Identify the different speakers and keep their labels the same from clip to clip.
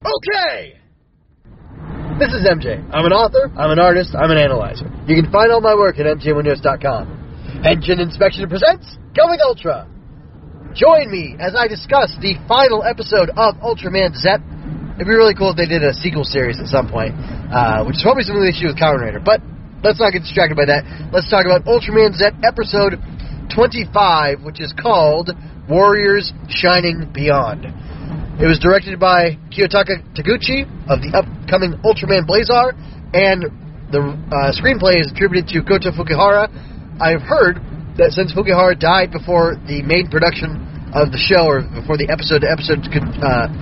Speaker 1: Okay! This is MJ. I'm an author, I'm an artist, I'm an analyzer. You can find all my work at mjmunoz.com. Henshin Inspection presents Going Ultra. Join me as I discuss the final episode of Ultraman Z. It'd be really cool if they did a sequel series at some point, uh, which is probably something they should do with Kamen Rider. But let's not get distracted by that. Let's talk about Ultraman Z episode 25, which is called Warriors Shining Beyond. It was directed by Kiyotaka Taguchi of the upcoming Ultraman Blazar, and the uh, screenplay is attributed to Kota Fukuhara. I've heard that since Fukuhara died before the main production of the show, or before the episode to episode uh,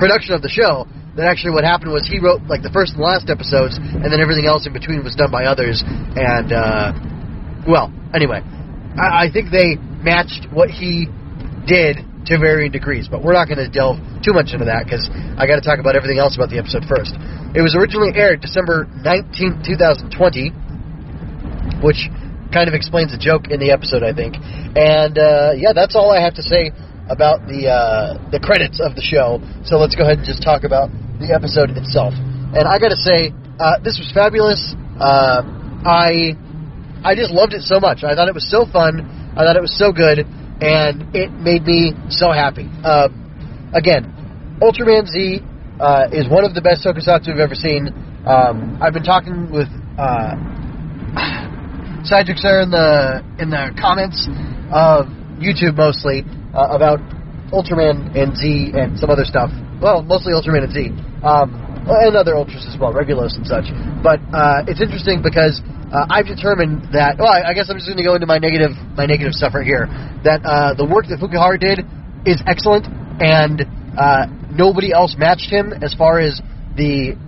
Speaker 1: production of the show, that actually what happened was he wrote like the first and last episodes, and then everything else in between was done by others. And uh, well, anyway, I, I think they matched what he did to varying degrees, but we're not going to delve too much into that because I got to talk about everything else about the episode first. It was originally aired December 19, 2020, which kind of explains the joke in the episode, I think. And uh, yeah, that's all I have to say about the uh, the credits of the show. So let's go ahead and just talk about the episode itself. And I got to say, uh, this was fabulous. Uh, I I just loved it so much. I thought it was so fun. I thought it was so good and it made me so happy. Uh, again, Ultraman Z uh, is one of the best tokusatsu I've ever seen. Um, I've been talking with uh, in the in the comments of YouTube mostly uh, about Ultraman and Z and some other stuff. Well, mostly Ultraman and Z. Um, and other ultras as well, Regulos and such. But uh, it's interesting because uh, I've determined that. Well, I, I guess I'm just going to go into my negative my negative stuff right here. That uh, the work that Fukuhara did is excellent, and uh, nobody else matched him as far as the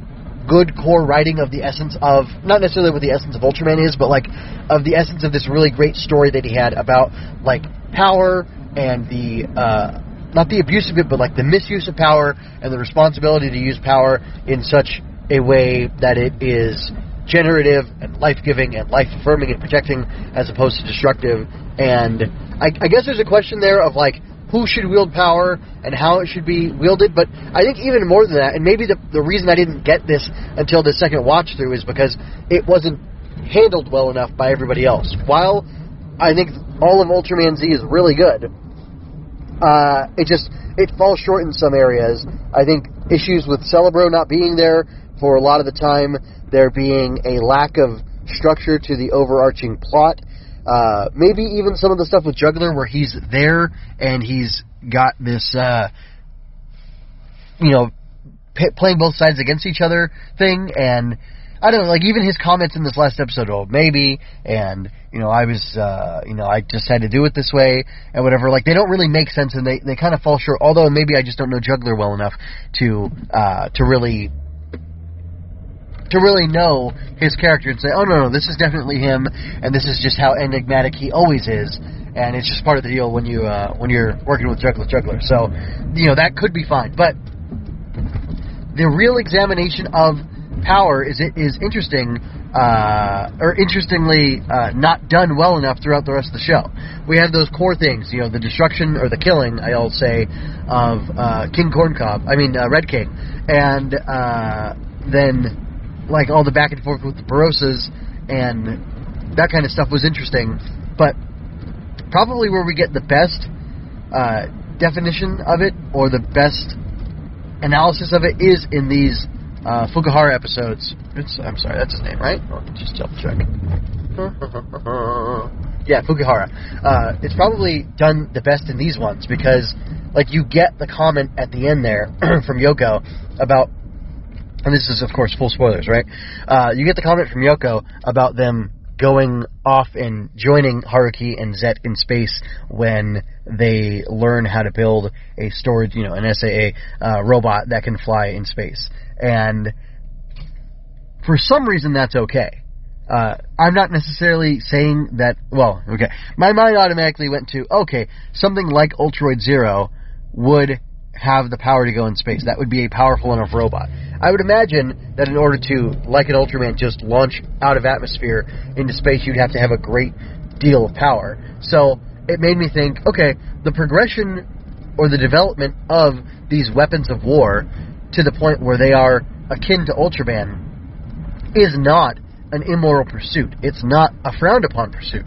Speaker 1: good core writing of the essence of not necessarily what the essence of Ultraman is, but like of the essence of this really great story that he had about like power and the uh, not the abuse of it, but like the misuse of power and the responsibility to use power in such a way that it is generative and life giving and life affirming and protecting as opposed to destructive. And I, I guess there's a question there of like who should wield power and how it should be wielded. But I think even more than that, and maybe the the reason I didn't get this until the second watch through is because it wasn't handled well enough by everybody else. While I think all of Ultraman Z is really good, uh, it just it falls short in some areas. I think issues with Celebro not being there for a lot of the time, there being a lack of structure to the overarching plot. Uh, maybe even some of the stuff with Juggler where he's there and he's got this, uh, you know, p- playing both sides against each other thing. And I don't know, like even his comments in this last episode, oh, maybe, and, you know, I was, uh, you know, I just had to do it this way, and whatever. Like, they don't really make sense, and they, they kind of fall short, although maybe I just don't know Juggler well enough to, uh, to really to really know his character and say, oh no, no, this is definitely him, and this is just how enigmatic he always is, and it's just part of the deal when you uh, when you're working with Juggler Juggler. So, you know, that could be fine, but the real examination of power is is interesting, uh, or interestingly uh, not done well enough throughout the rest of the show. We have those core things, you know, the destruction or the killing, I'll say, of uh, King Corncob. I mean, uh, Red King, and uh, then like all the back and forth with the Barossas and that kind of stuff was interesting. But probably where we get the best uh, definition of it or the best analysis of it is in these uh, Fukuhara episodes. It's, I'm sorry, that's his name, right? Just double check. yeah, Fukuhara. Uh, it's probably done the best in these ones because, like, you get the comment at the end there from Yoko about and this is of course full spoilers, right? Uh, you get the comment from Yoko about them going off and joining Haruki and Zet in space when they learn how to build a storage, you know, an SAA uh, robot that can fly in space. And for some reason, that's okay. Uh, I'm not necessarily saying that. Well, okay. My mind automatically went to okay, something like Ultroid Zero would have the power to go in space. That would be a powerful enough robot. I would imagine that in order to, like an Ultraman, just launch out of atmosphere into space, you'd have to have a great deal of power. So it made me think, okay, the progression or the development of these weapons of war to the point where they are akin to Ultraman is not an immoral pursuit. It's not a frowned upon pursuit.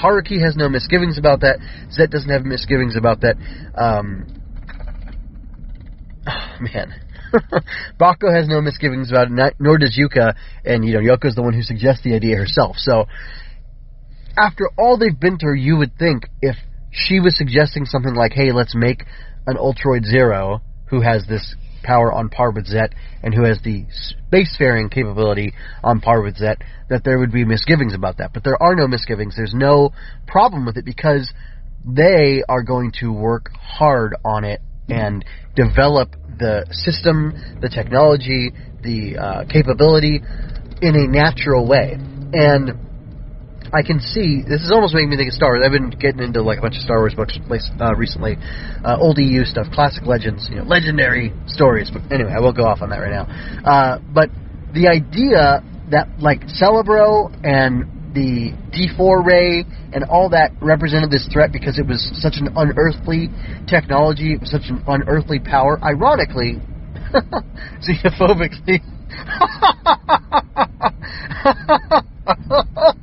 Speaker 1: Haruki has no misgivings about that. Zet doesn't have misgivings about that. Um, oh, man. Bako has no misgivings about it, nor does Yuka, and you know Yoko's the one who suggests the idea herself. So, after all they've been through, you would think if she was suggesting something like, "Hey, let's make an Ultroid Zero who has this power on par with Zet and who has the spacefaring capability on par with Zet, that there would be misgivings about that. But there are no misgivings. There's no problem with it because they are going to work hard on it and develop the system, the technology, the uh, capability in a natural way. And I can see this is almost making me think of Star Wars. I've been getting into like a bunch of Star Wars books uh, recently, uh, old EU stuff, classic legends, you know, legendary stories. But anyway, I will go off on that right now. Uh, but the idea that like Celebro and the D4 ray and all that represented this threat because it was such an unearthly technology, it was such an unearthly power. Ironically, xenophobically.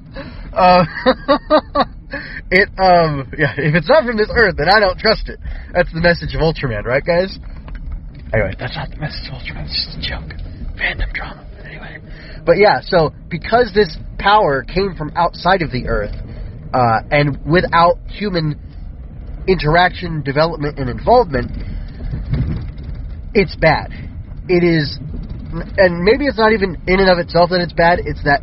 Speaker 1: Uh, it um yeah, if it's not from this earth, then I don't trust it. That's the message of Ultraman, right, guys? Anyway, that's not the message of Ultraman. It's just a joke, random drama. Anyway, but yeah, so because this power came from outside of the Earth, uh, and without human interaction, development, and involvement, it's bad. It is, and maybe it's not even in and of itself that it's bad. It's that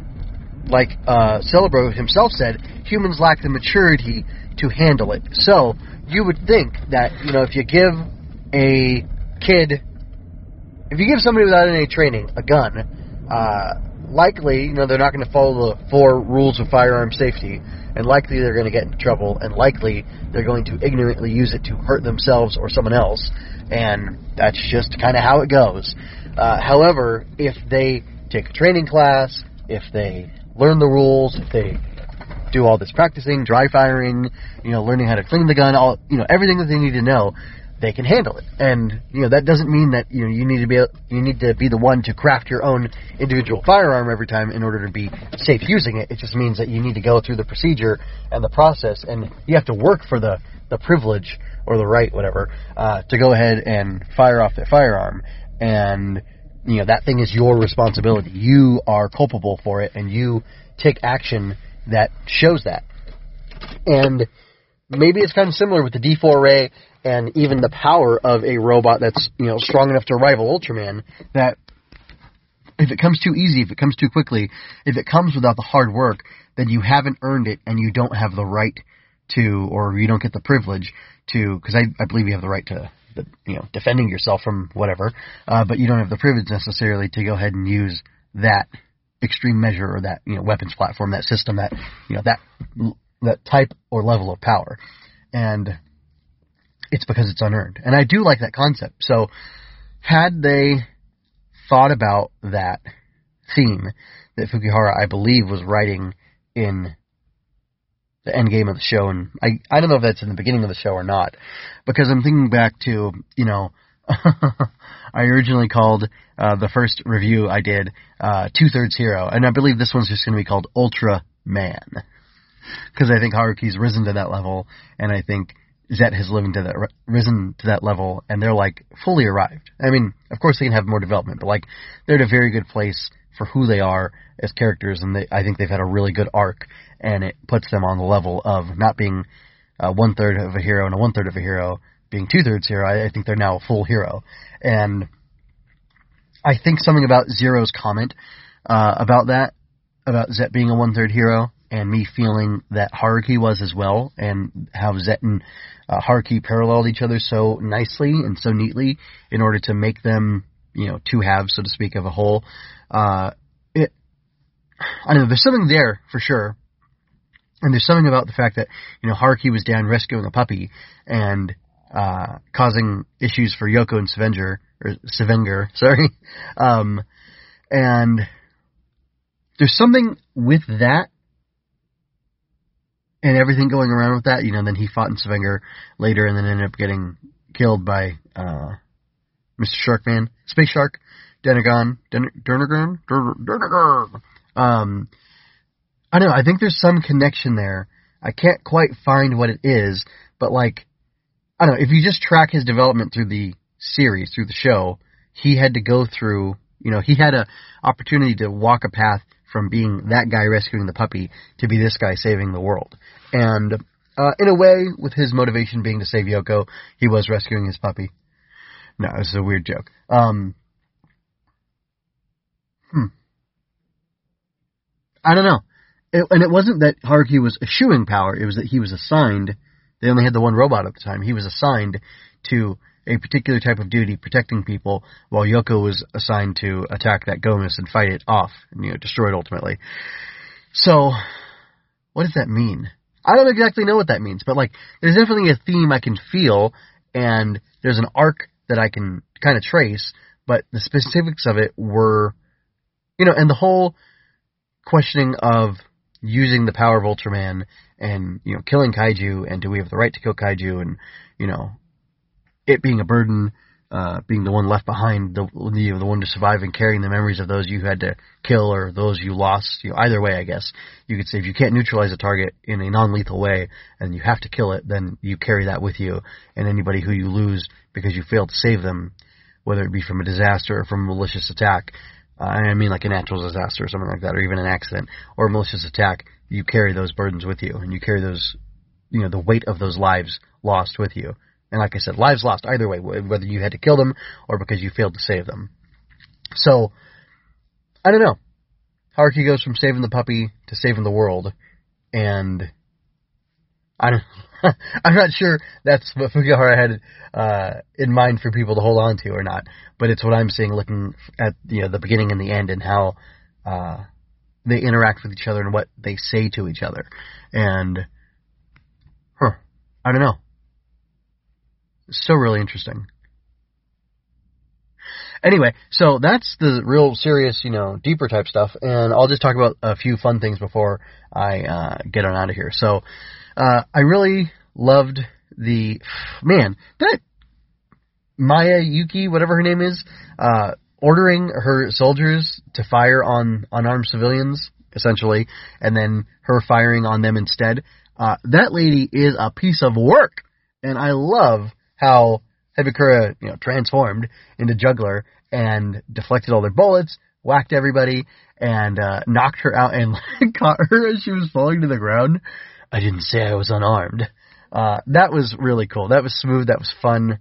Speaker 1: like uh, Celebro himself said, humans lack the maturity to handle it. So you would think that you know if you give a kid, if you give somebody without any training a gun, uh, likely you know they're not going to follow the four rules of firearm safety, and likely they're going to get into trouble, and likely they're going to ignorantly use it to hurt themselves or someone else, and that's just kind of how it goes. Uh, however, if they take a training class, if they learn the rules, if they do all this practicing, dry firing, you know, learning how to clean the gun, all you know, everything that they need to know, they can handle it. And you know, that doesn't mean that you know you need to be you need to be the one to craft your own individual firearm every time in order to be safe using it. It just means that you need to go through the procedure and the process, and you have to work for the the privilege or the right, whatever, uh, to go ahead and fire off that firearm. And you know, that thing is your responsibility. You are culpable for it, and you take action that shows that. And maybe it's kind of similar with the D4 ray and even the power of a robot that's, you know, strong enough to rival Ultraman that if it comes too easy, if it comes too quickly, if it comes without the hard work, then you haven't earned it and you don't have the right to, or you don't get the privilege to, because I, I believe you have the right to the, you know, defending yourself from whatever, uh, but you don't have the privilege necessarily to go ahead and use that extreme measure or that you know weapons platform, that system, that you know that that type or level of power, and it's because it's unearned. And I do like that concept. So had they thought about that theme that Fukuhara, I believe, was writing in the end game of the show, and I I don't know if that's in the beginning of the show or not, because I'm thinking back to you know. I originally called uh, the first review I did uh, Two Thirds Hero, and I believe this one's just going to be called Ultra Man, because I think Haruki's risen to that level, and I think Zet has lived to that risen to that level, and they're like fully arrived. I mean, of course they can have more development, but like they're at a very good place for who they are as characters, and they, I think they've had a really good arc, and it puts them on the level of not being uh, one third of a hero and a one third of a hero, being two thirds hero. I, I think they're now a full hero, and I think something about Zero's comment uh, about that, about Zet being a one third hero, and me feeling that Haruki was as well, and how Zet and uh, Haruki paralleled each other so nicely and so neatly in order to make them, you know, two halves, so to speak, of a whole. Uh, it, I know, there's something there for sure. And there's something about the fact that, you know, Haruki was down rescuing a puppy and, uh, causing issues for Yoko and Svenger, or Sevenger, sorry. Um, and there's something with that and everything going around with that, you know, then he fought in Sevenger later and then ended up getting killed by, uh, Mr. Sharkman, Space Shark, Denagon, Denagon, Denagon. Um, I don't know. I think there's some connection there. I can't quite find what it is, but like, I don't know. If you just track his development through the series, through the show, he had to go through. You know, he had a opportunity to walk a path from being that guy rescuing the puppy to be this guy saving the world. And uh, in a way, with his motivation being to save Yoko, he was rescuing his puppy. No, this is a weird joke. Um, hmm. I don't know. It, and it wasn't that Haruki was eschewing power, it was that he was assigned, they only had the one robot at the time, he was assigned to a particular type of duty protecting people, while Yoko was assigned to attack that Gomess and fight it off, and, you know, destroy it ultimately. So, what does that mean? I don't exactly know what that means, but like, there's definitely a theme I can feel, and there's an arc that I can kind of trace, but the specifics of it were, you know, and the whole questioning of using the power of Ultraman and, you know, killing kaiju and do we have the right to kill kaiju and, you know, it being a burden uh, being the one left behind, the the, the one to survive and carrying the memories of those you had to kill or those you lost. You know, either way, I guess you could say if you can't neutralize a target in a non-lethal way and you have to kill it, then you carry that with you. And anybody who you lose because you failed to save them, whether it be from a disaster or from a malicious attack, uh, I mean like a natural disaster or something like that, or even an accident or a malicious attack, you carry those burdens with you and you carry those, you know, the weight of those lives lost with you. And like I said, lives lost either way, whether you had to kill them or because you failed to save them. So, I don't know. Haruki goes from saving the puppy to saving the world, and I don't. I'm not sure that's what Fukuhara had uh, in mind for people to hold on to or not, but it's what I'm seeing looking at you know the beginning and the end and how uh, they interact with each other and what they say to each other, and huh, I don't know. So really interesting. Anyway, so that's the real serious, you know, deeper type stuff, and I'll just talk about a few fun things before I uh, get on out of here. So, uh, I really loved the man that Maya Yuki, whatever her name is, uh, ordering her soldiers to fire on unarmed civilians, essentially, and then her firing on them instead. Uh, that lady is a piece of work, and I love how Hebikura, you know, transformed into Juggler and deflected all their bullets, whacked everybody, and uh, knocked her out and caught her as she was falling to the ground. I didn't say I was unarmed. Uh, that was really cool. That was smooth. That was fun.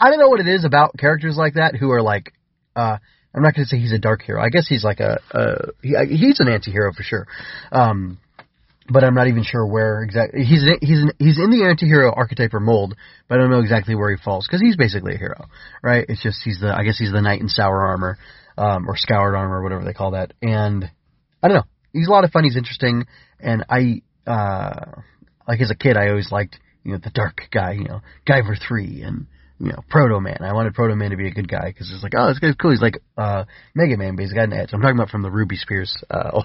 Speaker 1: I don't know what it is about characters like that who are like, uh, I'm not going to say he's a dark hero. I guess he's like a, a he, he's an anti-hero for sure. Um, but I'm not even sure where exactly he's he's he's in the anti-hero archetype or mold, but I don't know exactly where he falls because he's basically a hero, right? It's just he's the I guess he's the knight in sour armor, um, or scoured armor, whatever they call that, and I don't know. He's a lot of fun. He's interesting, and I uh, like as a kid I always liked you know the dark guy, you know Guyver three and you know Proto Man. I wanted Proto Man to be a good guy because it's like oh this guy's cool. He's like uh, Mega Man, but he's got an edge. I'm talking about from the Ruby Spears. Uh,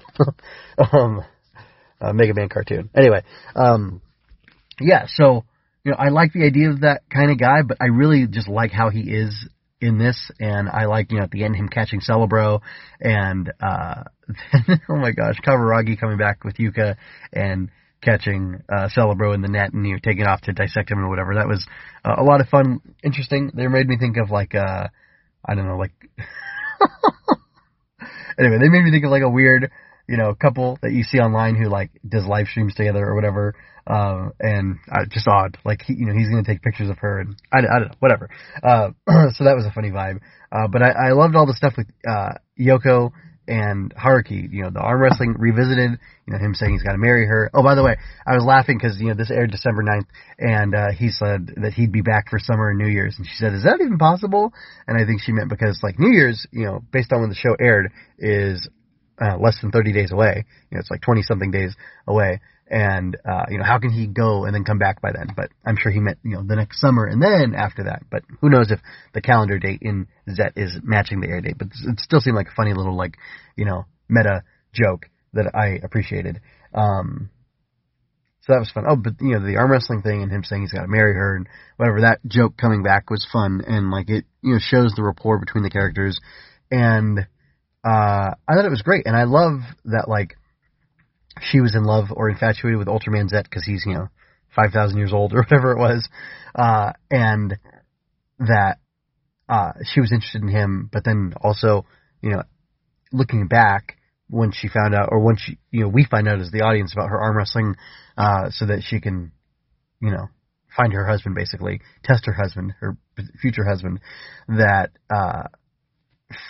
Speaker 1: um, uh, Mega Man cartoon. Anyway, um, yeah, so you know, I like the idea of that kind of guy, but I really just like how he is in this, and I like you know at the end him catching Celebro, and uh, then, oh my gosh, Kaburagi coming back with Yuka and catching uh, Celebro in the net and you know taking off to dissect him or whatever. That was uh, a lot of fun, interesting. They made me think of like uh, I don't know, like anyway, they made me think of like a weird you know, a couple that you see online who like does live streams together or whatever. Um, and uh, just odd. Like he, you know, he's gonna take pictures of her and I, I don't know, whatever. Uh, so that was a funny vibe. Uh, but I, I loved all the stuff with uh, Yoko and Haruki. You know, the arm wrestling revisited. You know, him saying he's got to marry her. Oh, by the way, I was laughing because you know this aired December 9th, and uh, he said that he'd be back for summer and New Year's, and she said, "Is that even possible?" And I think she meant because like New Year's, you know, based on when the show aired, is uh, less than 30 days away. You know, it's like 20 something days away. And, uh, you know, how can he go and then come back by then? But I'm sure he meant, you know, the next summer and then after that. But who knows if the calendar date in Zet is matching the air date. But it still seemed like a funny little, like, you know, meta joke that I appreciated. Um, So that was fun. Oh, but you know the arm wrestling thing and him saying he's got to marry her and whatever that joke coming back was fun and like it you know shows the rapport between the characters and uh I thought it was great and I love that like she was in love or infatuated with Ultraman Zet because he's you know five thousand years old or whatever it was. Uh and that uh she was interested in him but then also you know looking back when she found out, or when she, you know, we find out as the audience about her arm wrestling, uh, so that she can, you know, find her husband basically, test her husband, her future husband, that, uh,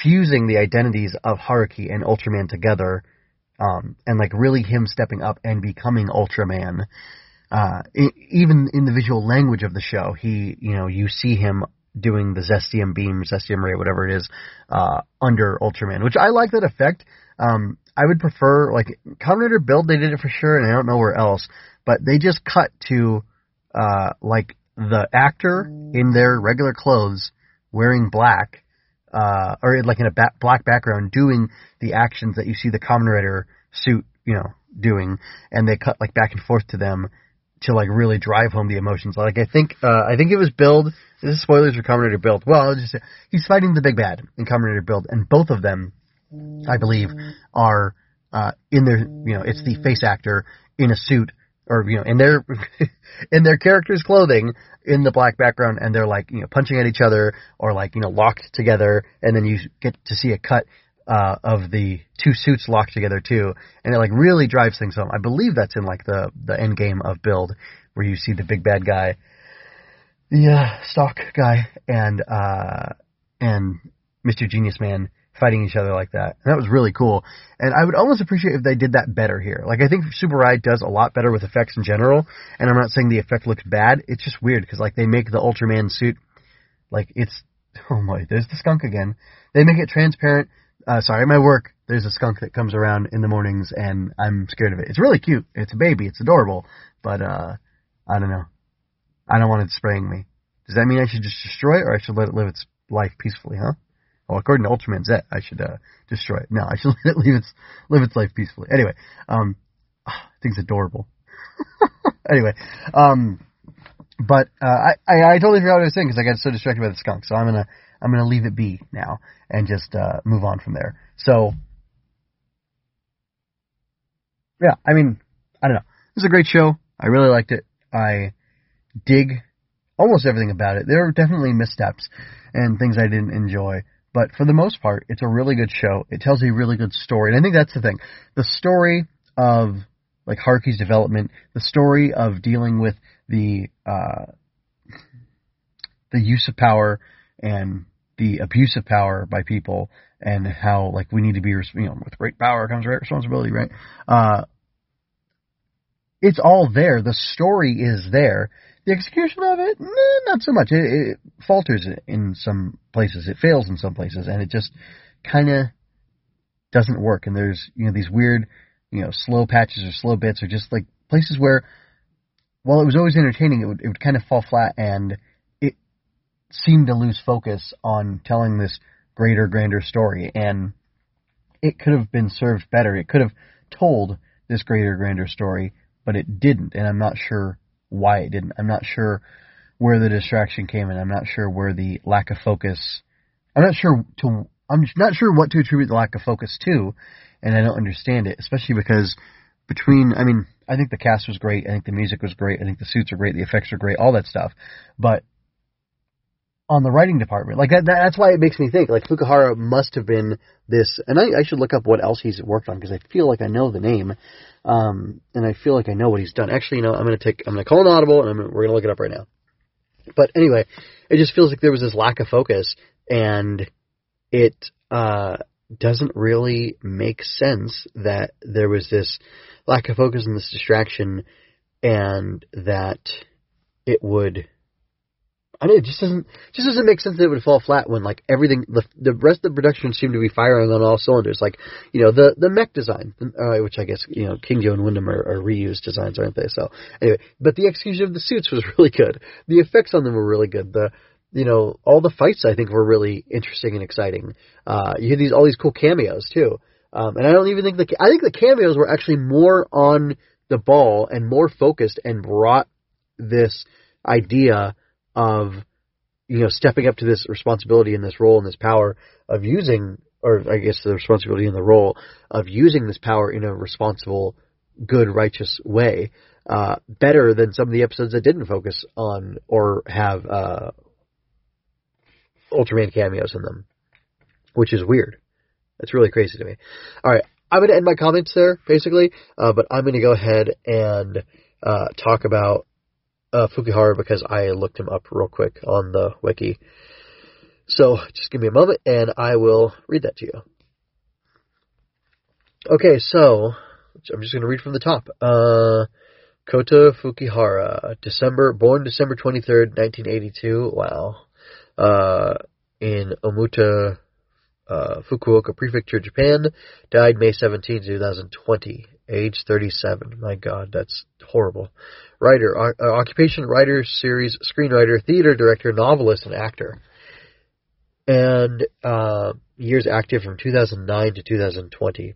Speaker 1: fusing the identities of Haruki and Ultraman together, um, and like really him stepping up and becoming Ultraman, uh, even in the visual language of the show, he, you know, you see him doing the Zestium beam, Zestium ray, whatever it is, uh, under Ultraman, which I like that effect. Um, I would prefer like Rider Build. They did it for sure, and I don't know where else. But they just cut to uh, like the actor in their regular clothes wearing black, uh, or like in a ba- black background, doing the actions that you see the Kamen Rider suit, you know, doing, and they cut like back and forth to them to like really drive home the emotions. Like I think, uh, I think it was Build. This is spoilers for Kamen Rider Build. Well, I'll just say, he's fighting the big bad in Kamen Rider Build, and both of them I believe, are uh, in their you know it's the face actor in a suit or you know in their in their character's clothing in the black background and they're like you know punching at each other or like you know locked together and then you get to see a cut uh, of the two suits locked together too and it like really drives things home. I believe that's in like the the end game of build where you see the big bad guy, the Stalk guy and uh and Mr. Genius Man fighting each other like that. And that was really cool. And I would almost appreciate if they did that better here. Like I think Super Ride does a lot better with effects in general. And I'm not saying the effect looks bad. It's just weird because like they make the Ultraman suit like it's oh my, there's the skunk again. They make it transparent. Uh, sorry, my work, there's a skunk that comes around in the mornings and I'm scared of it. It's really cute. It's a baby. It's adorable. But, uh, I don't know. I don't want it spraying me. Does that mean I should just destroy it or I should let it live its life peacefully, huh? Well, according to Ultraman Z, I should uh, destroy it. No, I should let it its live its life peacefully. Anyway, um, oh, thing's adorable. anyway, um, but uh, I, I I totally forgot what I was saying because I got so distracted by the skunk. So I'm gonna I'm gonna leave it be now and just uh, move on from there. So yeah, I mean I don't know. It was a great show. I really liked it. I dig almost everything about it. There are definitely missteps and things I didn't enjoy. But for the most part, it's a really good show. It tells a really good story. And I think that's the thing. The story of like Haruki's development, the story of dealing with the uh, the use of power and the abuse of power by people, and how like we need to be, you know, with great power comes great responsibility, right? Uh, it's all there. The story is there. The execution of it, nah, not so much. It, it falters in some places. It fails in some places, and it just kind of doesn't work. And there's you know these weird, you know, slow patches or slow bits, or just like places where, while it was always entertaining, it would it would kind of fall flat, and it seemed to lose focus on telling this greater, grander story. And it could have been served better. It could have told this greater, grander story, but it didn't. And I'm not sure why it didn't. I'm not sure where the distraction came in. I'm not sure where the lack of focus. I'm not sure to. I'm not sure what to attribute the lack of focus to, and I don't understand it, especially because between. I mean, I think the cast was great. I think the music was great. I think the suits are great. The effects are great. All that stuff, but on the writing department. Like that, that's why it makes me think like Fukuhara must have been this, and I, I should look up what else he's worked on because I feel like I know the name, um, and I feel like I know what he's done. Actually, you know, I'm gonna take, I'm gonna call an audible, and I'm, we're gonna look it up right now. But anyway, it just feels like there was this lack of focus, and it uh, doesn't really make sense that there was this lack of focus and this distraction, and that it would I mean, it just doesn't just doesn't make sense that it would fall flat when like everything the the rest of the production seemed to be firing on all cylinders. Like you know the the mech design, uh, which I guess you know King Kingyo and Windom are, are reused designs, aren't they? So anyway, but the execution of the suits was really good. The effects on them were really good. The you know all the fights I think were really interesting and exciting. Uh, you had these all these cool cameos too. Um, and I don't even think the I think the cameos were actually more on the ball and more focused and brought this idea of you know stepping up to this responsibility and this role and this power of using or I guess the responsibility and the role of using this power in a responsible, good, righteous way, uh, better than some of the episodes that didn't focus on or have uh, Ultraman cameos in them, which is weird. That's really crazy to me. All right, I'm going to end my comments there, basically, uh, but I'm going to go ahead and uh, talk about uh, Fukuhara because I looked him up real quick on the wiki. So just give me a moment and I will read that to you. Okay, so I'm just going to read from the top. Uh, Kota Fukuhara, December, born December 23rd, 1982. Wow. Uh, in Omuta, uh, Fukuoka Prefecture, Japan. Died May 17, 2020. Age 37. My God, that's horrible. Writer, uh, occupation, writer, series, screenwriter, theater director, novelist, and actor. And uh, years active from 2009 to 2020.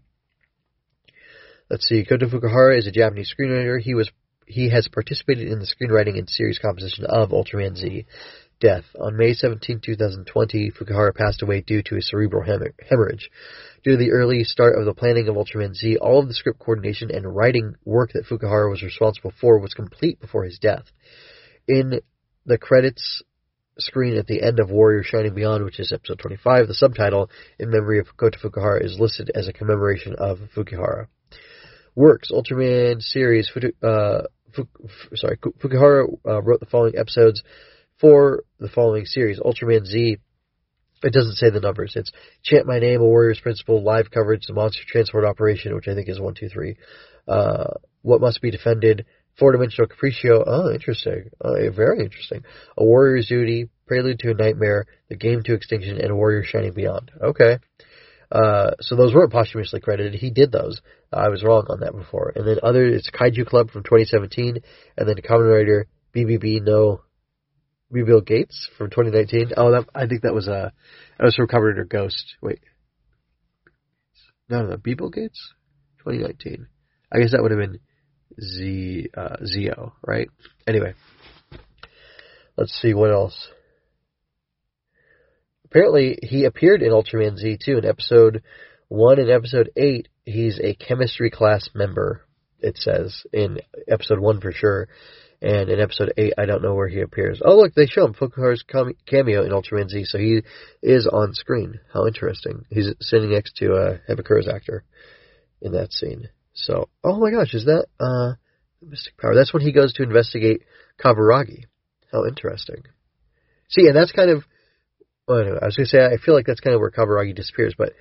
Speaker 1: Let's see. Kota Fukuhara is a Japanese screenwriter. He was he has participated in the screenwriting and series composition of Ultraman Z death. On May 17, 2020, Fukuhara passed away due to a cerebral hemorrhage. Due to the early start of the planning of Ultraman Z, all of the script coordination and writing work that Fukuhara was responsible for was complete before his death. In the credits screen at the end of Warrior Shining Beyond, which is episode 25, the subtitle, In Memory of Kota Fukuhara, is listed as a commemoration of Fukuhara. Works, Ultraman series, uh, sorry, Fukuhara uh, wrote the following episodes for the following series. Ultraman Z, it doesn't say the numbers. It's Chant My Name, A Warrior's Principle, Live Coverage, The Monster Transport Operation, which I think is 1, 2, 3. Uh, what Must Be Defended, Four Dimensional Capriccio. Oh, interesting. Uh, very interesting. A Warrior's Duty, Prelude to a Nightmare, The Game to Extinction, and Warrior Shining Beyond. Okay. Uh, so those weren't posthumously credited. He did those. I was wrong on that before. And then other, it's Kaiju Club from 2017, and then Kamen Rider BBB No Rebuild Gates from 2019. Oh, that, I think that was a uh, that was from Rider Ghost. Wait, no, no, Bill Gates, 2019. I guess that would have been Z uh, Zio, right? Anyway, let's see what else. Apparently, he appeared in Ultraman Z too in episode one and episode eight. He's a chemistry class member. It says in episode one for sure and in episode 8, I don't know where he appears. Oh, look, they show him. Fukuhara's cameo in Ultraman Z, so he is on screen. How interesting. He's sitting next to uh, Hebikura's actor in that scene. So, oh my gosh, is that uh, Mystic Power? That's when he goes to investigate Kaburagi. How interesting. See, and that's kind of, well, anyway, I was going to say, I feel like that's kind of where Kaburagi disappears, but,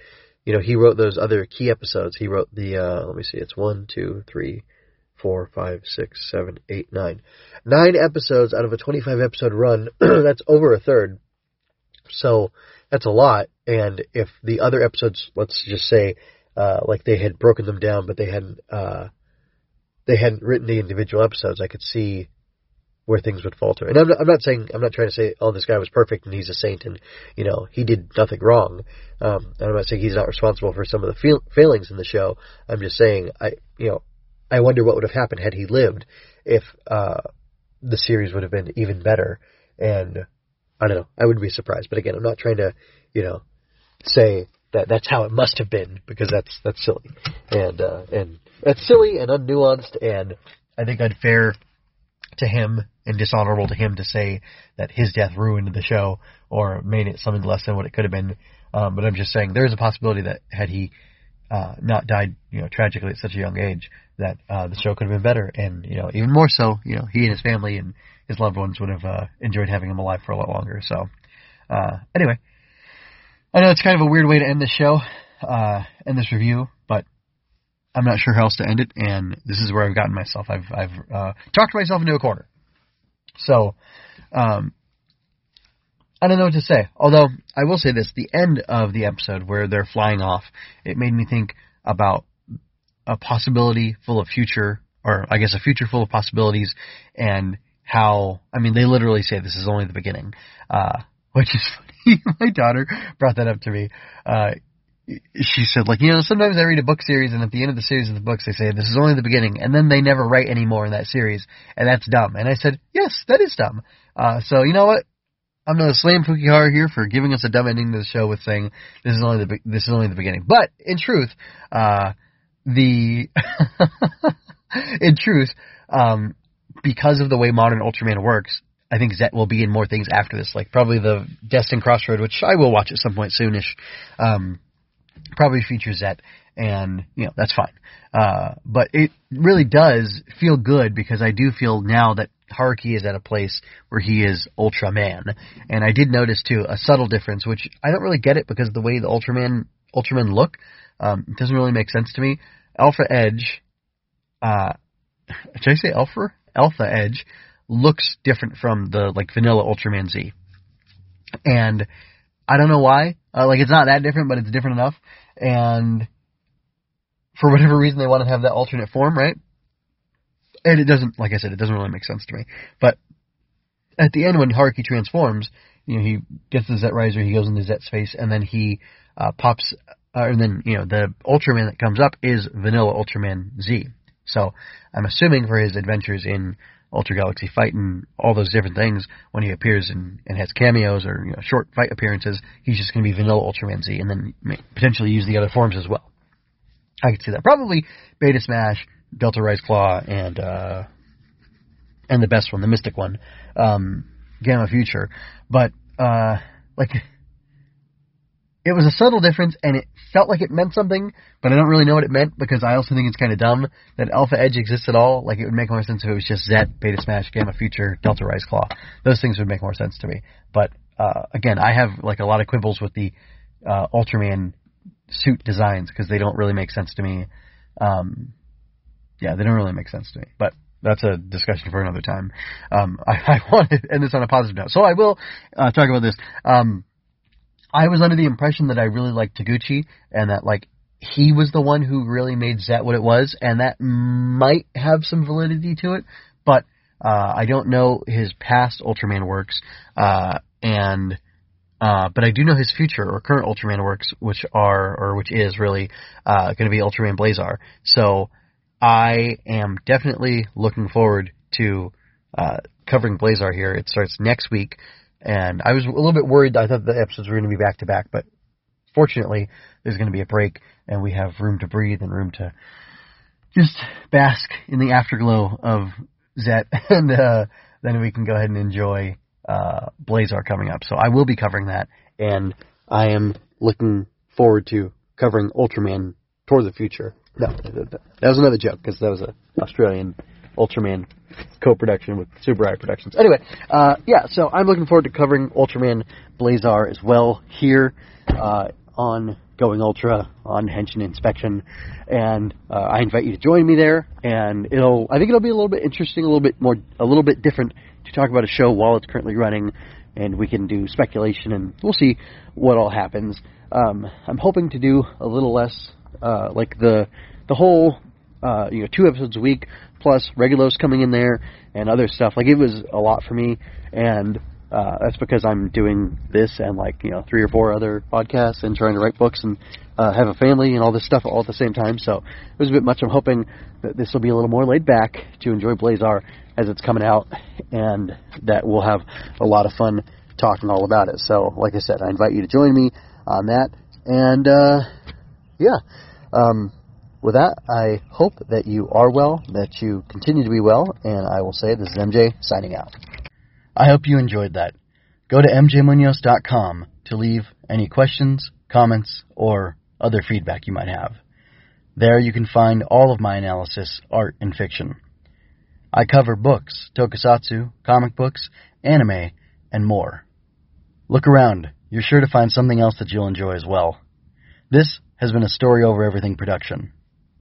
Speaker 1: you know, he wrote those other key episodes. He wrote the, uh, let me see, it's one, two, three, four, five, six, seven, eight, nine. Nine episodes out of a 25 episode run. that's over a third. So that's a lot. And if the other episodes, let's just say, uh, like they had broken them down, but they hadn't, uh, they hadn't written the individual episodes, I could see where things would falter. And I'm not, I'm not saying, I'm not trying to say, oh, this guy was perfect and he's a saint and, you know, he did nothing wrong. Um, I'm not saying he's not responsible for some of the fail- failings in the show. I'm just saying, I, you know, I wonder what would have happened had he lived if uh, the series would have been even better. And I don't know. I wouldn't be surprised. But again, I'm not trying to, you know, say that that's how it must have been because that's that's silly and uh, and that's silly and unnuanced. And I think unfair to him and dishonorable to him to say that his death ruined the show or made it something less than what it could have been. Um, but I'm just saying there is a possibility that had he uh, not died, you know, tragically at such a young age, that uh, the show could have been better, and you know, even more so, you know, he and his family and his loved ones would have uh, enjoyed having him alive for a lot longer. So, uh, anyway, I know it's kind of a weird way to end this show, uh, end this review, but I'm not sure how else to end it, and this is where I've gotten myself. I've I've uh, talked myself into a corner. So, um, I don't know what to say. Although I will say this: the end of the episode where they're flying off, it made me think about a possibility full of future, or I guess a future full of possibilities, and how I mean they literally say this is only the beginning, uh, which is. My daughter brought that up to me. Uh, she said, like, you know, sometimes I read a book series, and at the end of the series of the books, they say this is only the beginning, and then they never write any more in that series, and that's dumb. And I said, yes, that is dumb. Uh, so you know what? I'm going to slam Fukuhara here for giving us a dumb ending to the show with saying this is only the this is only the beginning. But in truth, uh, the in truth, um, because of the way modern Ultraman works, I think Zet will be in more things after this, like probably the Destined Crossroad, which I will watch at some point soonish. Um, probably features Zet, and you know that's fine. Uh, but it really does feel good because I do feel now that Haruki is at a place where he is Ultraman, and I did notice too a subtle difference, which I don't really get it because the way the Ultraman Ultraman look. Um, it doesn't really make sense to me. Alpha Edge, uh, did I say Alpha? Alpha Edge looks different from the like vanilla Ultraman Z, and I don't know why. Uh, like it's not that different, but it's different enough. And for whatever reason, they want to have that alternate form, right? And it doesn't, like I said, it doesn't really make sense to me. But at the end, when Haruki transforms, you know, he gets the Zet Riser, he goes into Zet's face, and then he uh, pops, uh, and then you know the Ultraman that comes up is Vanilla Ultraman Z. So I'm assuming for his adventures in Ultra Galaxy Fight and all those different things, when he appears and, and has cameos or you know, short fight appearances, he's just going to be Vanilla Ultraman Z, and then potentially use the other forms as well. I could see that. Probably Beta Smash, Delta Rise Claw, and uh, and the best one, the Mystic one, um, Gamma Future. But uh, like it was a subtle difference and it felt like it meant something, but I don't really know what it meant because I also think it's kind of dumb that Alpha Edge exists at all. Like it would make more sense if it was just Zet, Beta Smash, Gamma Future, Delta Rise Claw. Those things would make more sense to me. But uh, again, I have like a lot of quibbles with the uh, Ultraman suit designs because they don't really make sense to me. Um, yeah, they don't really make sense to me. But that's a discussion for another time. Um, I, I want to end this on a positive note, so I will uh, talk about this. Um, I was under the impression that I really liked Taguchi and that like he was the one who really made Zet what it was, and that might have some validity to it, but uh, I don't know his past Ultraman works, uh, and uh, but I do know his future or current Ultraman works, which are or which is really uh, going to be Ultraman Blazar. So I am definitely looking forward to uh, covering Blazar here. It starts next week. And I was a little bit worried. I thought the episodes were going to be back to back, but fortunately, there's going to be a break, and we have room to breathe and room to just bask in the afterglow of Zet, and uh, then we can go ahead and enjoy uh, Blazar coming up. So I will be covering that, and I am looking forward to covering Ultraman toward the future. No, that was another joke because that was an Australian Ultraman co-production with Super Eye Productions. Anyway, uh, yeah, so I'm looking forward to covering Ultraman Blazar as well here uh, on Going Ultra on Henshin Inspection, and uh, I invite you to join me there. And it'll, I think it'll be a little bit interesting, a little bit more, a little bit different to talk about a show while it's currently running, and we can do speculation, and we'll see what all happens. Um, I'm hoping to do a little less, uh, like the the whole uh, you know, two episodes a week plus Regulos coming in there and other stuff. Like it was a lot for me, and uh, that's because I'm doing this and like you know three or four other podcasts and trying to write books and uh, have a family and all this stuff all at the same time. So it was a bit much. I'm hoping that this will be a little more laid back to enjoy Blazar as it's coming out, and that we'll have a lot of fun talking all about it. So, like I said, I invite you to join me on that, and uh, yeah. Um, with that, I hope that you are well, that you continue to be well, and I will say this is MJ signing out. I hope you enjoyed that. Go to mjmunoz.com to leave any questions, comments, or other feedback you might have. There you can find all of my analysis, art, and fiction. I cover books, tokusatsu, comic books, anime, and more. Look around. You're sure to find something else that you'll enjoy as well. This has been a Story Over Everything production.